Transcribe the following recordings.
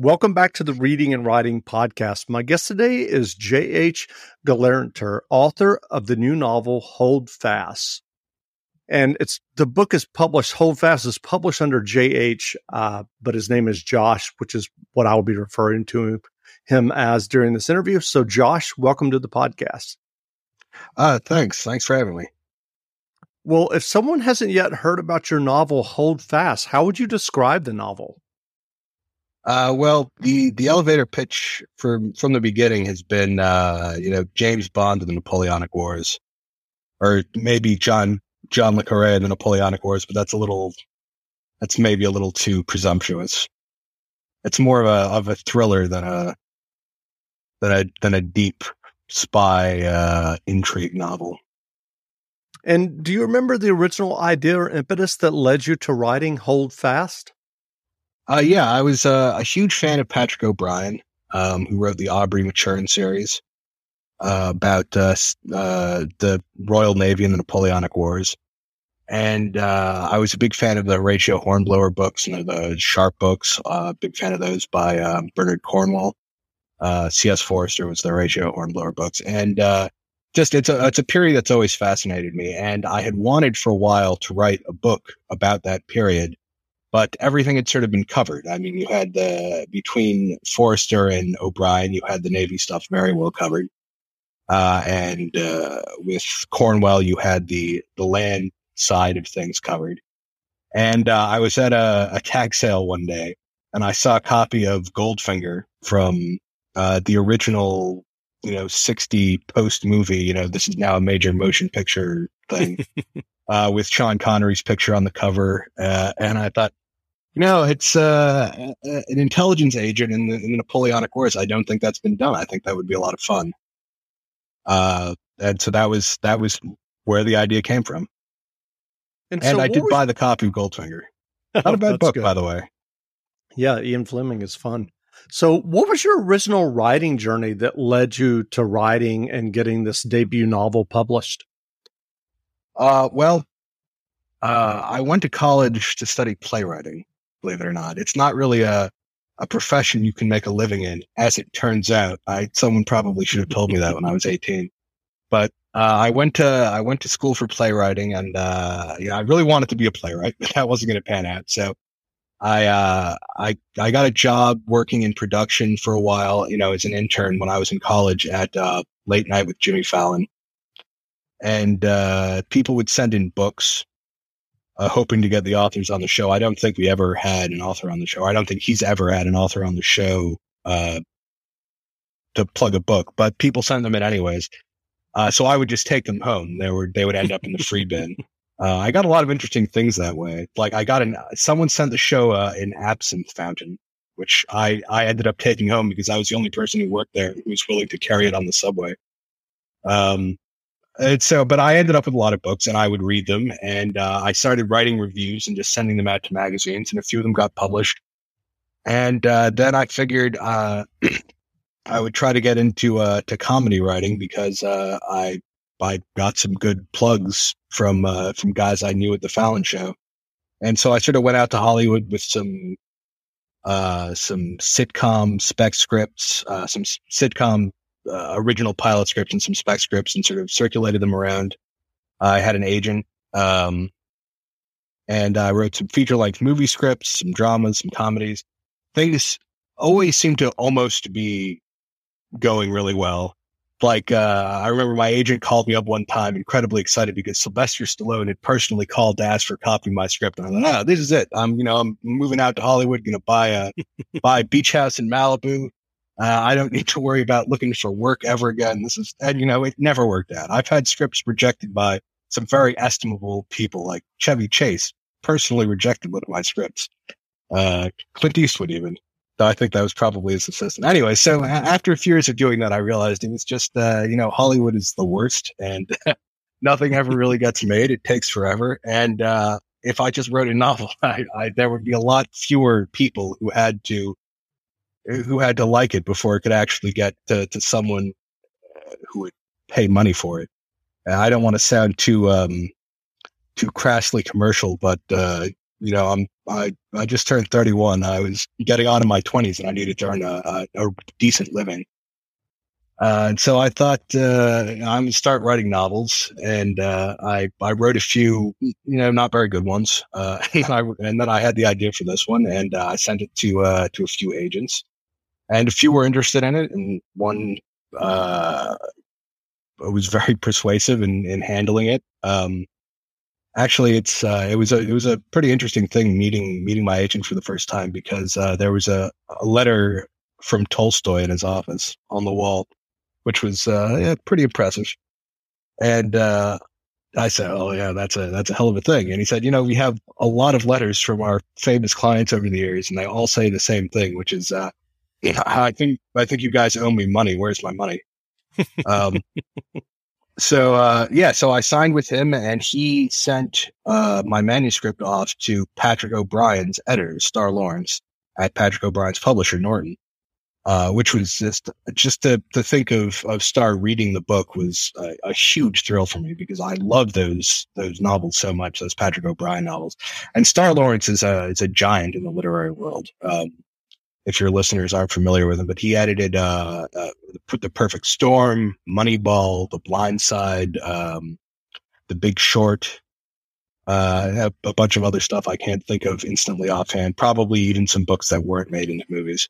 Welcome back to the Reading and Writing Podcast. My guest today is J.H. Gelernter, author of the new novel Hold Fast. And it's the book is published, Hold Fast is published under J.H., uh, but his name is Josh, which is what I will be referring to him as during this interview. So, Josh, welcome to the podcast. Uh, thanks. Thanks for having me. Well, if someone hasn't yet heard about your novel Hold Fast, how would you describe the novel? Uh, well, the the elevator pitch from from the beginning has been, uh, you know, James Bond and the Napoleonic Wars, or maybe John John le Carre and the Napoleonic Wars, but that's a little, that's maybe a little too presumptuous. It's more of a of a thriller than a than a than a deep spy uh, intrigue novel. And do you remember the original idea or impetus that led you to writing Hold Fast? Uh, yeah, I was uh, a huge fan of Patrick O'Brian, um, who wrote the Aubrey Maturin series uh, about uh, uh, the Royal Navy and the Napoleonic Wars. And uh, I was a big fan of the Horatio Hornblower books and the Sharpe books. Big fan of those by um, Bernard Cornwell. C.S. Forester was the Horatio Hornblower books, and just it's a it's a period that's always fascinated me. And I had wanted for a while to write a book about that period but everything had sort of been covered. I mean, you had the between Forester and O'Brian, you had the Navy stuff very well covered, uh, and uh, with Cornwell, you had the the land side of things covered. And uh, I was at a, a, tag sale one day, and I saw a copy of Goldfinger from uh, the original, you know, sixty post movie. You know, this is now a major motion picture thing. uh, with Sean Connery's picture on the cover. Uh, and I thought, you know, it's uh, an intelligence agent in the, in the, Napoleonic Wars. I don't think that's been done. I think that would be a lot of fun. Uh, and so that was that was where the idea came from. And, and so I did was... buy the copy of Goldfinger. Not a bad book, good. by the way. Yeah, Ian Fleming is fun. So, what was your original writing journey that led you to writing and getting this debut novel published? Uh, well, uh, I went to college to study playwriting, believe it or not. It's not really a, a profession you can make a living in, as it turns out. I, someone probably should have told me that when I was 18. But uh, I went to I went to school for playwriting, and uh, yeah, I really wanted to be a playwright, but that wasn't going to pan out. So I uh, I I got a job working in production for a while, you know, as an intern when I was in college at uh, Late Night with Jimmy Fallon and uh, people would send in books uh, hoping to get the authors on the show. I don't think we ever had an author on the show. I don't think he's ever had an author on the show uh, to plug a book, but people send them in anyways. Uh, so I would just take them home. They were they would end up in the free bin. Uh, I got a lot of interesting things that way. Like I got an someone sent the show uh, an absinthe fountain, which I I ended up taking home because I was the only person who worked there who was willing to carry it on the subway. Um, and so, but I ended up with a lot of books and I would read them. And uh, I started writing reviews and just sending them out to magazines, and a few of them got published. And uh, then I figured uh, I would try to get into uh, to comedy writing because uh, I I got some good plugs from uh, from guys I knew at the Fallon Show, and so I sort of went out to Hollywood with some some sitcom spec scripts, some sitcom uh, original pilot scripts and some spec scripts and sort of circulated them around. I had an agent, um, and I wrote some feature length movie scripts, some dramas, some comedies. Things always seem to almost be going really well. Like, uh, I remember my agent called me up one time, incredibly excited because Sylvester Stallone had personally called to ask for a copy of my script. And I thought, oh, this is it. I'm, you know, I'm moving out to Hollywood, going to buy a, buy a beach house in Malibu. Uh, I don't need to worry about looking for work ever again. This is, and you know, it never worked out. I've had scripts rejected by some very estimable people, like Chevy Chase personally rejected one of my scripts. Uh, Clint Eastwood even. I think that was probably his assistant. Anyway, so after a few years of doing that, I realized it was just, uh, you know, Hollywood is the worst and nothing ever really gets made. It takes forever. And, uh, if I just wrote a novel, I, I, there would be a lot fewer people who had to who had to like it before it could actually get to, to someone uh, who would pay money for it. I don't want to sound too um, too crassly commercial, but uh, you know, I'm I I just turned 31. I was getting on in my 20s, and I needed to earn a, a, a decent living. Uh, and so I thought uh, I'm to start writing novels, and uh, I I wrote a few, you know, not very good ones. Uh, and, I, and, then I had the idea for this one, and uh, I sent it to uh, to a few agents, and a few were interested in it, and one was very persuasive in, in handling it. Um, actually, it's uh, it was a it was a pretty interesting thing meeting meeting my agent for the first time because uh, there was a, a letter from Tolstoy in his office on the wall which was uh, yeah, pretty impressive. And uh, I said, "Oh yeah, that's a that's a hell of a thing." And he said, "You know, we have a lot of letters from our famous clients over the years, and they all say the same thing, which is, uh, I think I think you guys owe me money. Where's my money?" um, so uh, yeah, so I signed with him, and he sent uh, my manuscript off to Patrick O'Brian's editor, Starr Lawrence, at Patrick O'Brian's publisher, Norton uh, which was just just to, to think of of Starr reading the book was a, a, huge thrill for me because I love those those novels so much, those Patrick O'Brian novels. And Starr Lawrence is a is a giant in the literary world. Um, if your listeners aren't familiar with him, but he edited uh, uh, the Perfect Storm, Moneyball, The Blind Side, um, The Big Short. Uh, a bunch of other stuff I can't think of instantly offhand. Probably even some books that weren't made into movies.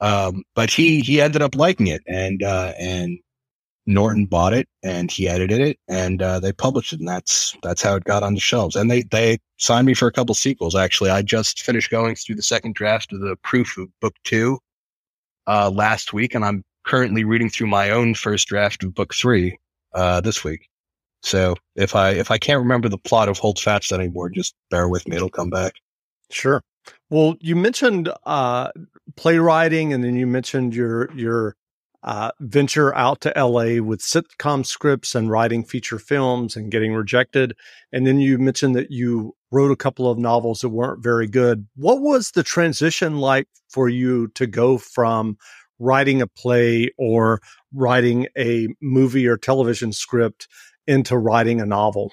Um, but he he ended up liking it, and uh, and Norton bought it, and he edited it, and uh, they published it, and that's that's how it got on the shelves. And they they signed me for a couple sequels. Actually, I just finished going through the second draft of the proof of book two uh, last week, and I'm currently reading through my own first draft of book three uh, this week. So if I if I can't remember the plot of Hold Fast anymore, just bear with me; it'll come back. Sure. Well, you mentioned uh, playwriting, and then you mentioned your your uh, venture out to LA with sitcom scripts and writing feature films and getting rejected. And then you mentioned that you wrote a couple of novels that weren't very good. What was the transition like for you to go from writing a play or writing a movie or television script into writing a novel?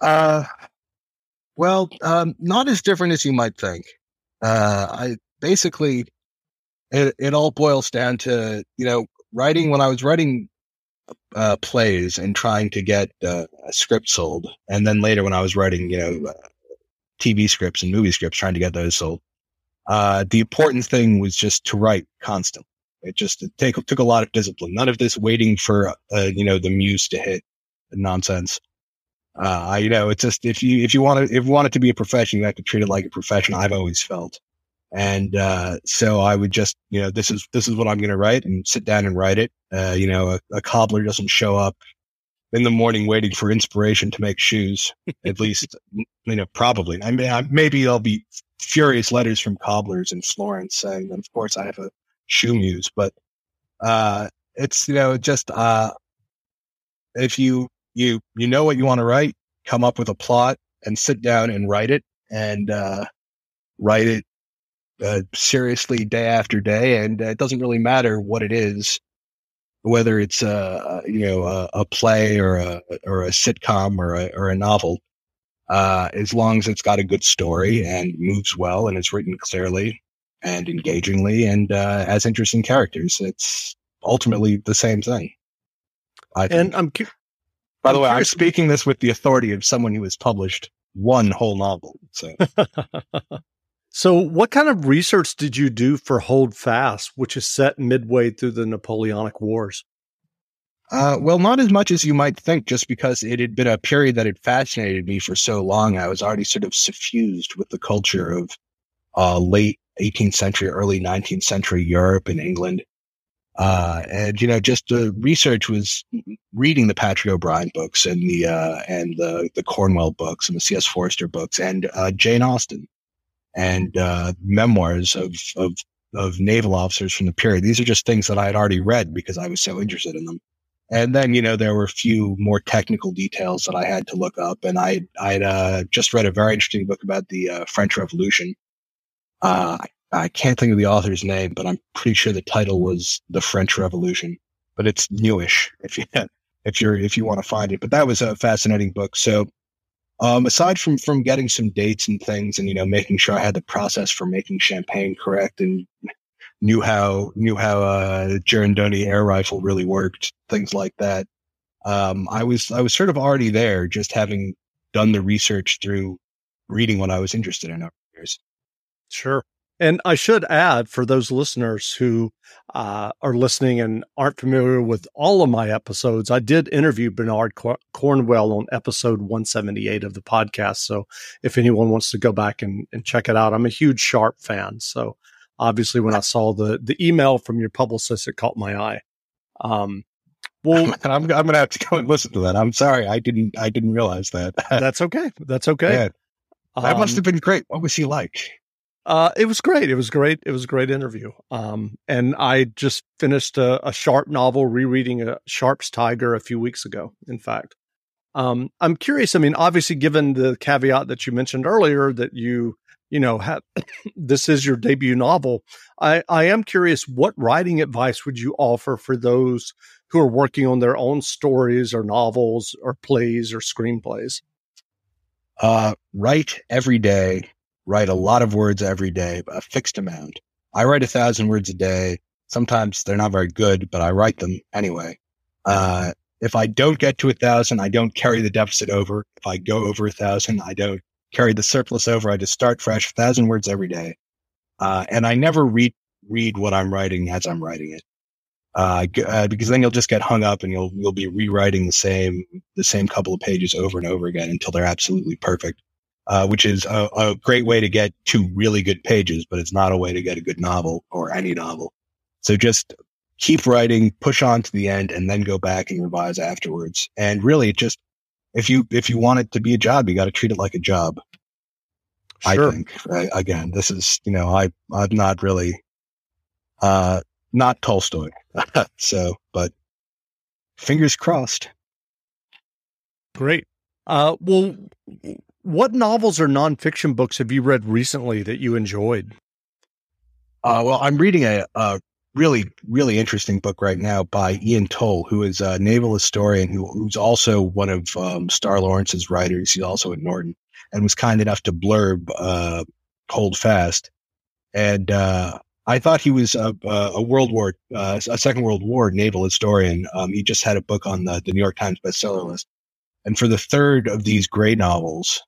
Uh, well, um, not as different as you might think. Uh, I basically, it, it all boils down to, you know, writing when I was writing uh, plays and trying to get uh, a script sold. And then later when I was writing, you know, uh, TV scripts and movie scripts, trying to get those sold. Uh, the important thing was just to write constantly. It just it take, took a lot of discipline. None of this waiting for, uh, you know, the muse to hit nonsense. Uh, you know, it's just if you if you want to if you want it to be a profession, you have to treat it like a profession. I've always felt, and uh, so I would just you know this is this is what I'm going to write and sit down and write it. Uh, you know, a, a, cobbler doesn't show up in the morning waiting for inspiration to make shoes. At least, you know, probably. I mean, I, maybe there'll be furious letters from cobblers in Florence saying, "Of course, I have a shoe muse," but uh, it's you know just uh, if you you you know what you want to write, come up with a plot, and sit down and write it, and uh, write it uh, seriously day after day. And it doesn't really matter what it is, whether it's a you know a, a play or a or a sitcom or a or a novel. Uh, as long as it's got a good story and moves well and it's written clearly and engagingly and uh, has interesting characters, it's ultimately the same thing. I think. And I'm cu- by the way, I'm speaking this with the authority of someone who has published one whole novel. So. so, what kind of research did you do for Hold Fast, which is set midway through the Napoleonic Wars? Uh, well, not as much as you might think, just because it had been a period that had fascinated me for so long. I was already sort of suffused with the culture of uh, late 18th century, early 19th century Europe and England. Uh, and you know, just the research was reading the Patrick O'Brian books and the uh, and the the Cornwell books and the C.S. Forester books and uh, Jane Austen and uh, memoirs of of of naval officers from the period. These are just things that I had already read because I was so interested in them. And then, you know, there were a few more technical details that I had to look up. And I, I'd uh, just read a very interesting book about the uh, French Revolution. Uh, I can't think of the author's name, but I'm pretty sure the title was The French Revolution. But it's newish if you if you're if you want to find it. But that was a fascinating book. So um, aside from from getting some dates and things, and you know, making sure I had the process for making champagne correct and knew how knew how uh, Girandoni air rifle really worked, things like that. Um, I was I was sort of already there, just having done the research through reading what I was interested in over years. Sure. And I should add for those listeners who uh, are listening and aren't familiar with all of my episodes, I did interview Bernard Cor- Cornwell on episode 178 of the podcast. So if anyone wants to go back and, and check it out, I'm a huge Sharpe fan. So obviously, when I saw the the email from your publicist, it caught my eye. Um, well, I'm, I'm going to have to go and listen to that. I'm sorry, I didn't I didn't realize that. that's okay. That's okay. Yeah. That um, must have been great. What was he like? Uh, it was great. It was great. It was a great interview. Um, and I just finished a, a Sharpe novel, rereading a Sharpe's Tiger a few weeks ago. In fact, um, I'm curious. I mean, obviously, given the caveat that you mentioned earlier, that you, you know, have this is your debut novel. I, I am curious. What writing advice would you offer for those who are working on their own stories or novels or plays or screenplays? Uh, write every day write a lot of words every day, a fixed amount. I write a thousand words a day. Sometimes they're not very good, but I write them anyway. Uh, if I don't get to a thousand, I don't carry the deficit over. If I go over a thousand, I don't carry the surplus over. I just start fresh, a thousand words every day. Uh, and I never read, read what I'm writing as I'm writing it. Uh, uh, because then you'll just get hung up and you'll, you'll be rewriting the same, the same couple of pages over and over again until they're absolutely perfect uh, which is a, a, great way to get two really good pages, but it's not a way to get a good novel or any novel. So just keep writing, push on to the end, and then go back and revise afterwards. And really, just if you if you want it to be a job, you got to treat it like a job. Sure. I think. Right? Again, this is you know I I'm not really uh not Tolstoy, so but fingers crossed. Great. Uh, well, what novels or nonfiction books have you read recently that you enjoyed? Uh, well, I'm reading a, a, really, really interesting book right now by Ian Toll, who is a naval historian who, who's also one of um, Starr Lawrence's writers. He's also at Norton and was kind enough to blurb uh, Hold Fast. And uh, I thought he was a, a World War, uh, a Second World War naval historian. Um, he just had a book on the, the New York Times bestseller list. And for the third of these gray novels,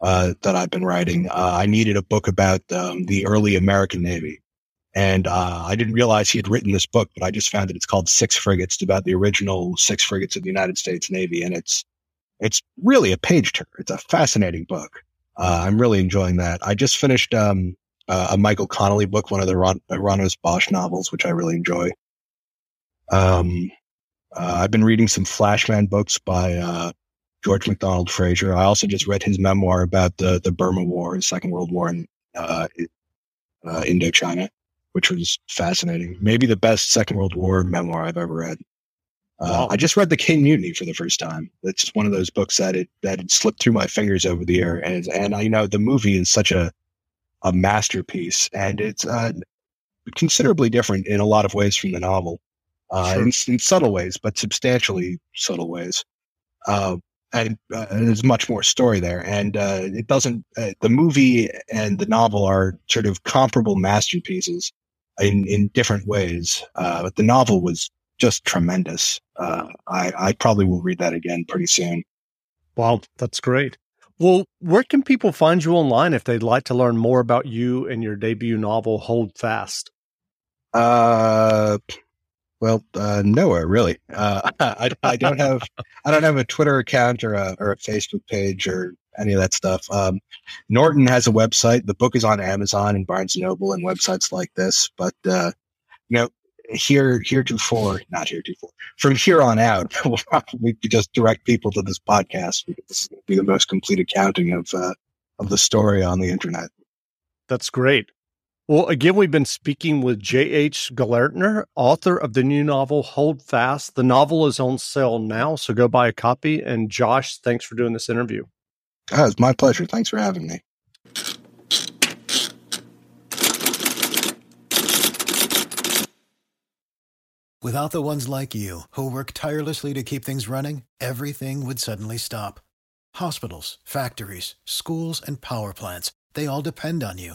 uh, that I've been writing. Uh, I needed a book about um, the early American Navy. And uh, I didn't realize he had written this book, but I just found that it's called Six Frigates. It's about the original six frigates of the United States Navy. And it's, it's really a page turner. It's a fascinating book. Uh, I'm really enjoying that. I just finished um, a Michael Connelly book, one of the Ron- János Bosch novels, which I really enjoy. Um, uh, I've been reading some Flashman books by uh, George MacDonald Fraser. I also just read his memoir about the the Burma War, the Second World War in uh, uh, Indochina, which was fascinating. Maybe the best Second World War memoir I've ever read. Uh, wow. I just read The Caine Mutiny for the first time. It's one of those books that it that it slipped through my fingers over the year, and and I you know the movie is such a a masterpiece, and it's uh, considerably different in a lot of ways from the novel, uh, sure. in, in, subtle ways, but substantially subtle ways. Uh, and uh, there's much more story there. And uh, it doesn't. Uh, the movie and the novel are sort of comparable masterpieces in in different ways. Uh, but the novel was just tremendous. Uh, I I probably will read that again pretty soon. Wow, that's great. Well, where can people find you online if they'd like to learn more about you and your debut novel, Hold Fast? Uh, well, uh, nowhere really. Uh, I, I don't have I don't have a Twitter account or a or a Facebook page or any of that stuff. Um, Norton has a website. The book is on Amazon and Barnes Noble and websites like this. But uh, you know, here heretofore, not heretofore, from here on out, we'll probably just direct people to this podcast because this will be the most complete accounting of uh, of the story on the internet. That's great. Well, again, we've been speaking with J.H. Gelernter, author of the new novel Hold Fast. The novel is on sale now, so go buy a copy. And Josh, thanks for doing this interview. Oh, it's my pleasure. Thanks for having me. Without the ones like you, who work tirelessly to keep things running, everything would suddenly stop. Hospitals, factories, schools, and power plants, they all depend on you.